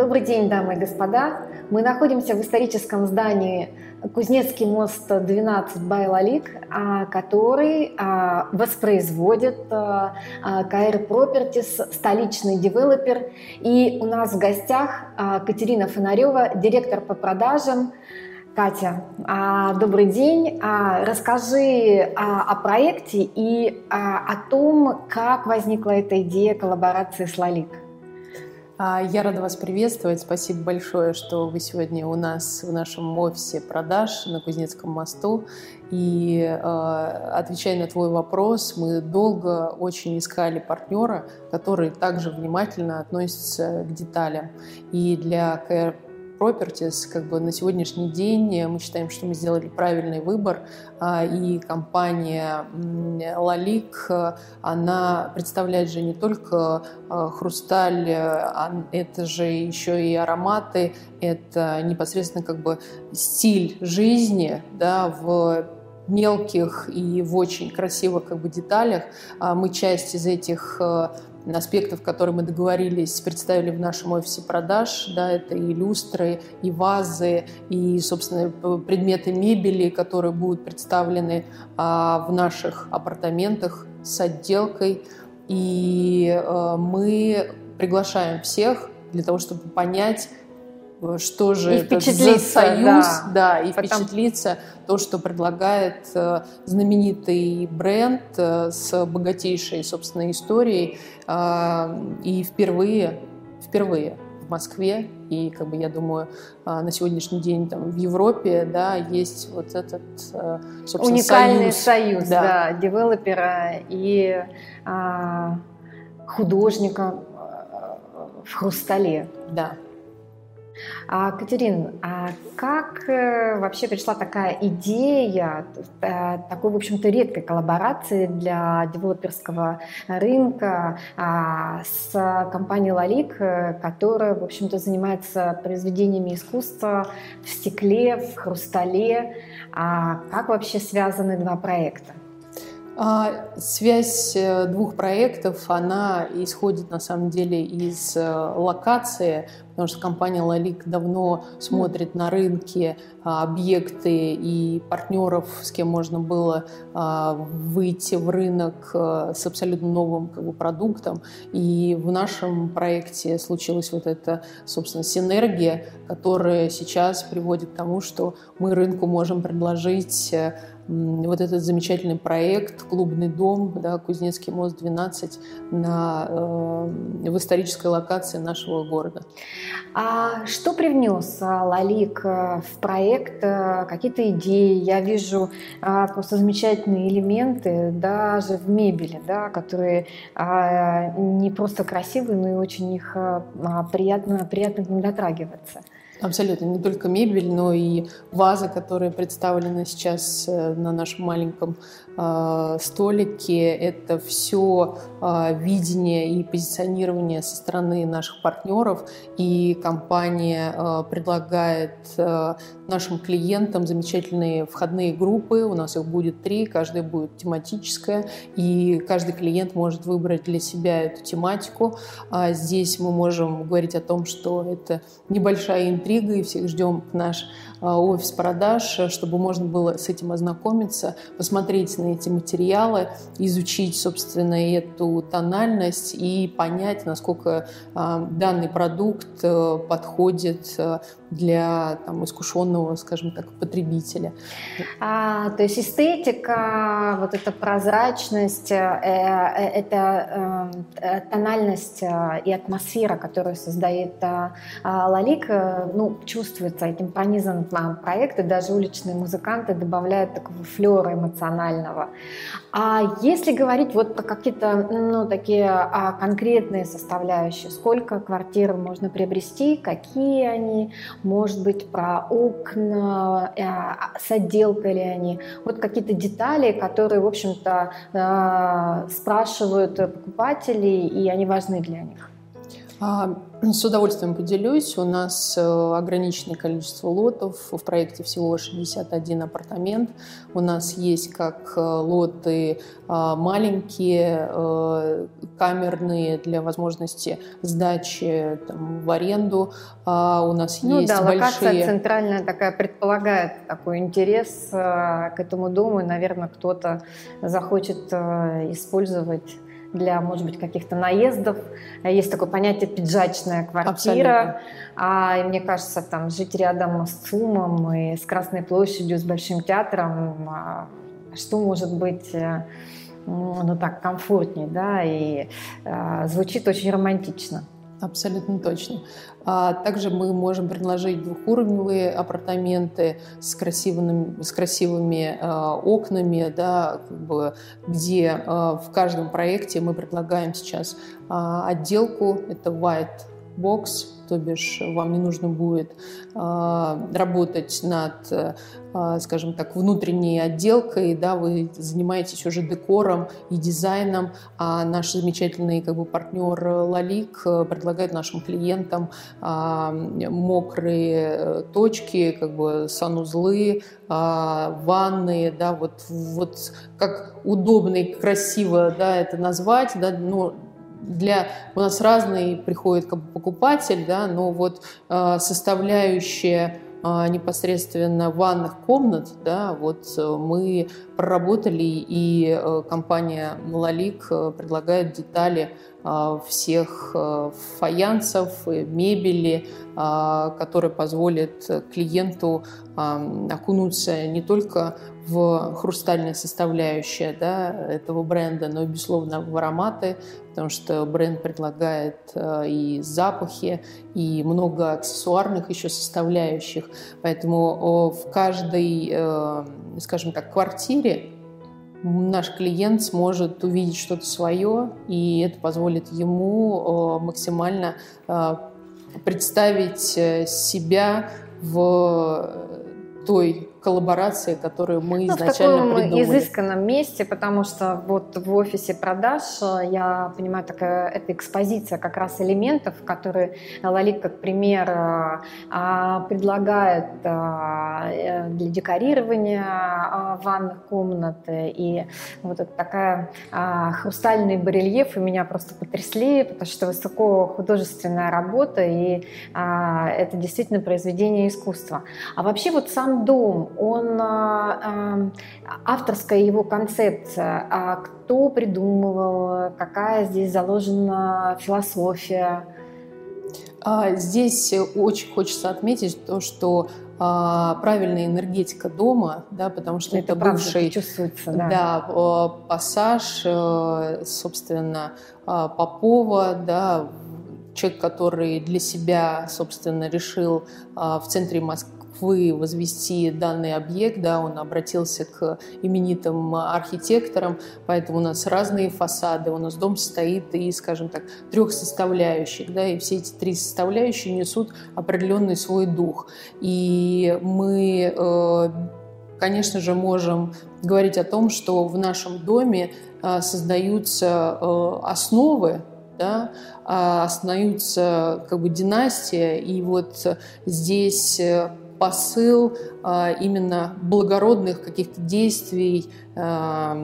Добрый день, дамы и господа. Мы находимся в историческом здании Кузнецкий мост 12 Байлалик, а, который а, воспроизводит а, КР Properties, столичный девелопер. И у нас в гостях Катерина Фонарева, директор по продажам. Катя, добрый день. Расскажи о проекте и о том, как возникла эта идея коллаборации с Лалик. А, я рада вас приветствовать. Спасибо большое, что вы сегодня у нас в нашем офисе продаж на Кузнецком мосту. И э, отвечая на твой вопрос, мы долго очень искали партнера, который также внимательно относится к деталям. И для Properties, как бы на сегодняшний день мы считаем, что мы сделали правильный выбор, а, и компания Лалик, она представляет же не только а, хрусталь, а, это же еще и ароматы, это непосредственно как бы стиль жизни, да, в мелких и в очень красивых как бы деталях. Мы часть из этих аспектов, которые мы договорились, представили в нашем офисе продаж. Да, это и люстры, и вазы, и, собственно, предметы мебели, которые будут представлены а, в наших апартаментах с отделкой. И а, мы приглашаем всех для того, чтобы понять, что же и это за союз, да, да и Потом... впечатлиться то, что предлагает э, знаменитый бренд э, с богатейшей, собственно, историей э, и впервые, впервые в Москве и, как бы, я думаю, на сегодняшний день там в Европе, да, есть вот этот, собственно, уникальный союз, союз да. да, девелопера и а, художника в хрустале. Да. А, Катерин, а как э, вообще пришла такая идея э, такой, в общем-то, редкой коллаборации для девелоперского рынка а, с компанией Лалик, э, которая, в общем-то, занимается произведениями искусства в стекле, в хрустале? А как вообще связаны два проекта? Связь двух проектов, она исходит на самом деле из локации, потому что компания Лалик давно смотрит на рынке а, объекты и партнеров, с кем можно было а, выйти в рынок а, с абсолютно новым как бы, продуктом. И в нашем проекте случилась вот эта, собственно, синергия, которая сейчас приводит к тому, что мы рынку можем предложить вот этот замечательный проект «Клубный дом», да, Кузнецкий мост 12, на, э, в исторической локации нашего города. А что привнес а, Лалик э, в проект? Э, какие-то идеи? Я вижу а, просто замечательные элементы даже в мебели, да, которые а, не просто красивые, но и очень их приятно, приятно к ним дотрагиваться. Абсолютно. Не только мебель, но и вазы, которые представлены сейчас э, на нашем маленьком э, столике. Это все э, видение и позиционирование со стороны наших партнеров. И компания э, предлагает э, нашим клиентам замечательные входные группы. У нас их будет три, каждая будет тематическая. И каждый клиент может выбрать для себя эту тематику. А здесь мы можем говорить о том, что это небольшая интрига, интригой, всех ждем в наш офис продаж, чтобы можно было с этим ознакомиться, посмотреть на эти материалы, изучить, собственно, эту тональность и понять, насколько а, данный продукт э, подходит э, для там, искушенного, скажем так, потребителя. А, то есть эстетика, вот эта прозрачность, э, э, это э, тональность э, и атмосфера, которую создает э, Лалик, ну, чувствуется этим пронизан проект, и даже уличные музыканты добавляют такого флера эмоционального. А если говорить вот про какие-то, ну, такие а, конкретные составляющие, сколько квартир можно приобрести, какие они, может быть, про окна, а, с отделкой ли они, вот какие-то детали, которые, в общем-то, а, спрашивают покупатели, и они важны для них. С удовольствием поделюсь. У нас э, ограниченное количество лотов. В проекте всего 61 апартамент. У нас есть как э, лоты а, маленькие, э, камерные для возможности сдачи там, в аренду. А у нас ну, есть да, большие... локация центральная такая предполагает такой интерес к этому дому. И, наверное, кто-то захочет использовать для, может быть, каких-то наездов. Есть такое понятие пиджачная квартира. А, и мне кажется, там жить рядом с ЦУМом и с Красной площадью, с Большим театром, а, что может быть э, ну так комфортнее, да, и а, звучит очень романтично. Абсолютно точно. А также мы можем предложить двухуровневые апартаменты с красивыми, с красивыми э, окнами, да, как бы, где э, в каждом проекте мы предлагаем сейчас э, отделку, это white box, то бишь вам не нужно будет э, работать над, э, скажем так, внутренней отделкой, да, вы занимаетесь уже декором и дизайном, а наш замечательный как бы, партнер Лалик предлагает нашим клиентам э, мокрые точки, как бы санузлы, ванны, да, вот, вот как удобно и красиво да, это назвать, да, но для у нас разный приходит как бы покупатель, да, но вот э, составляющая э, непосредственно ванных комнат, да, вот э, мы проработали и э, компания Малалик э, предлагает детали всех э, фаянсов, мебели, э, которые позволят клиенту окунуться не только в хрустальная составляющая да, этого бренда, но, безусловно, в ароматы, потому что бренд предлагает и запахи, и много аксессуарных еще составляющих. Поэтому в каждой, э, скажем так, квартире наш клиент сможет увидеть что-то свое, и это позволит ему максимально э, представить себя в той коллаборации, которую мы ну, изначально в таком придумали. изысканном месте, потому что вот в офисе продаж, э, я понимаю, такая это экспозиция как раз элементов, которые Лалик как пример э, а, предлагает э, для декорирования ванных комнат. И вот это такая а, хрустальный барельеф и меня просто потрясли, потому что высоко художественная работа, и а, это действительно произведение искусства. А вообще вот сам дом, он а, авторская его концепция, а кто придумывал, какая здесь заложена философия? А, здесь очень хочется отметить то, что а, правильная энергетика дома, да, потому что это, это бывший чувствуется, да. Да, пассаж, э, собственно, Попова, да, человек, который для себя, собственно, решил в центре Москвы Москвы возвести данный объект, да, он обратился к именитым архитекторам, поэтому у нас разные фасады, у нас дом состоит из, скажем так, трех составляющих, да, и все эти три составляющие несут определенный свой дух. И мы, э, конечно же, можем говорить о том, что в нашем доме э, создаются э, основы, да, а остаются как бы династия, и вот здесь посыл а, именно благородных каких-то действий а,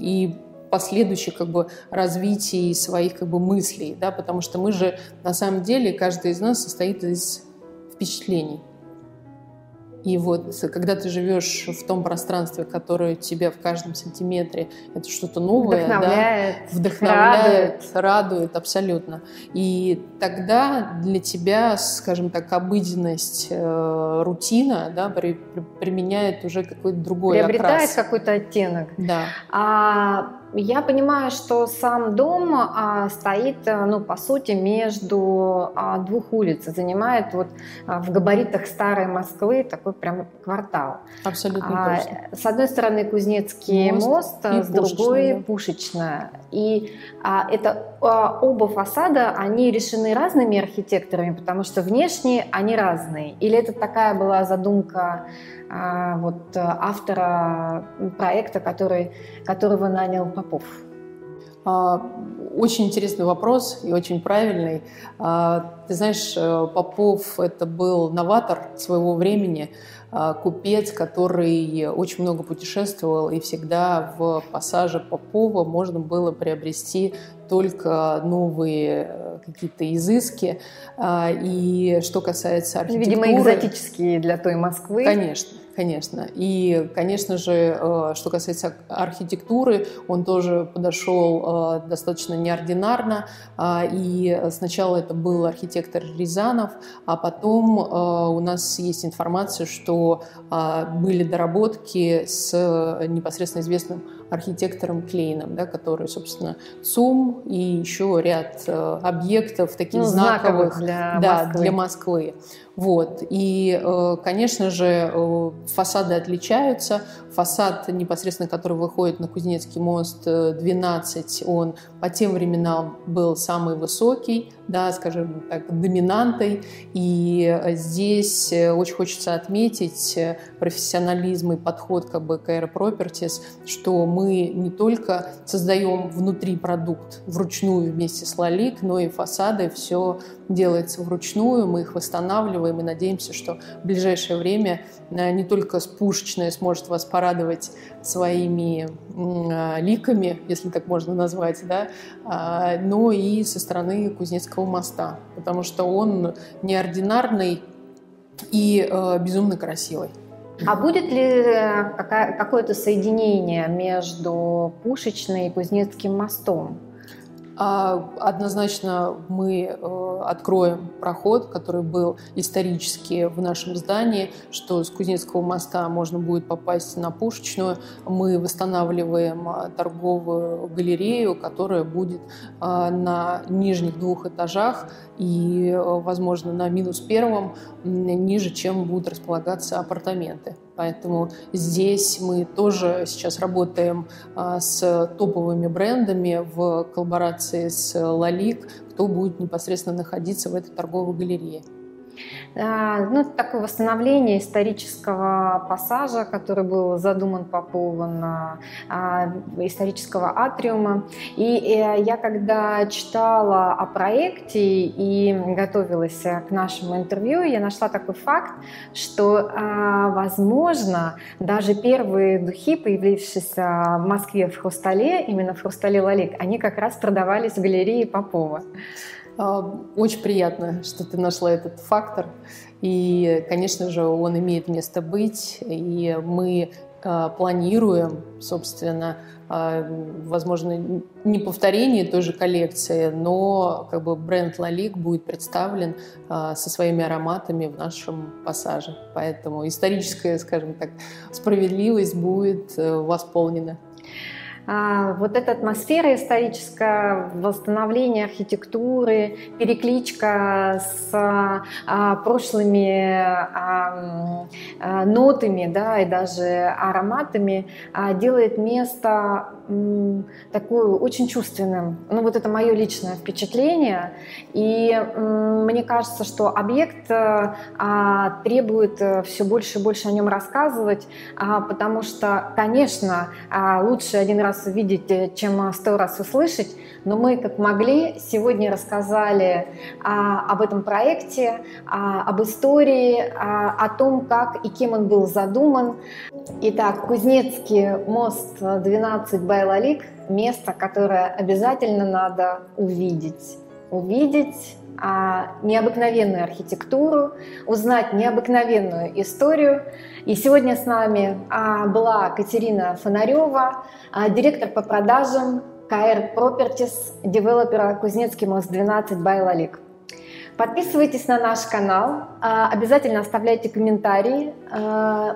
и последующих как бы развитий своих как бы мыслей, да, потому что мы же на самом деле каждый из нас состоит из впечатлений. И вот когда ты живешь в том пространстве, которое тебе в каждом сантиметре, это что-то новое, вдохновляет, да, вдохновляет, радует. радует абсолютно. И тогда для тебя, скажем так, обыденность, э, рутина, да, при, при, применяет уже какой-то другой Приобретает какой-то оттенок. Да. А я понимаю, что сам дом а, стоит, э, ну, по сути, между а, двух улиц, занимает вот а, в габаритах старой Москвы такой прям квартал. Абсолютно а, точно. С одной стороны Кузнецкий мост, мост а с другой да. Пушечная. И а, это оба фасада, они решены разными архитекторами, потому что внешне они разные. Или это такая была задумка а, вот, автора проекта, который, которого нанял Попов? Очень интересный вопрос и очень правильный. Ты знаешь, э, Попов это был новатор своего времени, купец, который очень много путешествовал, и всегда в пассаже Попова можно было приобрести только новые э, какие-то изыски. И что касается архитектуры... Видимо, экзотические для той Москвы. Конечно конечно. И, конечно же, э, что касается архитектуры, он тоже подошел э, достаточно неординарно. А, и сначала это был архитектор Рязанов, а потом у нас есть информация, что а, были доработки с непосредственно известным архитектором Клейном, да, который, собственно, ЦУМ и еще ряд объектов таких ну, знаковых, для, да, Москвы. для Москвы. Вот. И, э, конечно же, э, фасады отличаются. Фасад, непосредственно который выходит на Кузнецкий мост 12, э, он по тем временам был самый высокий, да, скажем так, доминантой. И здесь очень хочется отметить профессионализм и подход как бы к Air Properties, что мы не только создаем внутри продукт вручную вместе с Лалик, но и фасады, все делается вручную, мы их восстанавливаем и надеемся, что в ближайшее время э, не только спушечная сможет вас порадовать своими э, ликами, если так можно назвать, да, а, но и со стороны Кузнецкого моста, потому что он неординарный и э, безумно красивый. А будет ли какое-то соединение между Пушечной и Кузнецким мостом? А, однозначно мы э, откроем проход, который был исторически в нашем здании, что с Кузнецкого моста можно будет попасть на Пушечную. Мы восстанавливаем а, торговую галерею, которая будет а, на нижних двух этажах и, э, возможно, на минус первом, ниже, чем будут располагаться апартаменты. Поэтому здесь мы тоже сейчас работаем а, с топовыми брендами в коллаборации с Лалик, кто будет непосредственно находиться в этой торговой галерее. А, ну, такое восстановление исторического пассажа, который был задуман Поповым, а, исторического атриума. И э, я когда читала о проекте и готовилась к нашему интервью, я нашла такой факт, что, а, возможно, даже первые духи, появившиеся в Москве в Хрустале, именно в Хрустале Лалик, они как раз продавались в галерее Попова. А, очень приятно, что ты нашла этот фактор. И, конечно же, он имеет место быть. И мы а, планируем, собственно, а, возможно, не повторение той же коллекции, но как бы бренд Лалик будет представлен со своими ароматами в нашем пассаже. Поэтому историческая, скажем так, справедливость будет э, восполнена. А, вот эта атмосфера историческая, восстановление архитектуры, перекличка с а, прошлыми а, нотами да, и даже ароматами делает место такое очень чувственным. Ну вот это мое личное впечатление. И мне кажется, что объект требует э, все больше и больше о нем рассказывать, потому что, конечно, лучше один раз увидеть, э, чем сто раз услышать. Но мы, как могли, сегодня рассказали а, об этом проекте, а, об истории, а, о том, как и кем он был задуман. Итак, Кузнецкий мост 12 Байлалик – место, которое обязательно надо увидеть. Увидеть а, необыкновенную архитектуру, узнать необыкновенную историю. И сегодня с нами а, была Катерина Фонарева, а, директор по продажам КР Properties, девелопера Кузнецкий мост 12 Байлалик. Подписывайтесь на наш канал, обязательно оставляйте комментарии.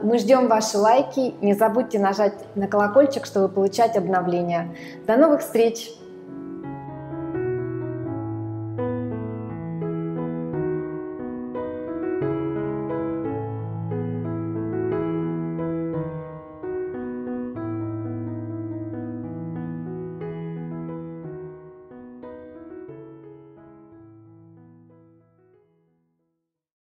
Мы ждем ваши лайки. Не забудьте нажать на колокольчик, чтобы получать обновления. До новых встреч!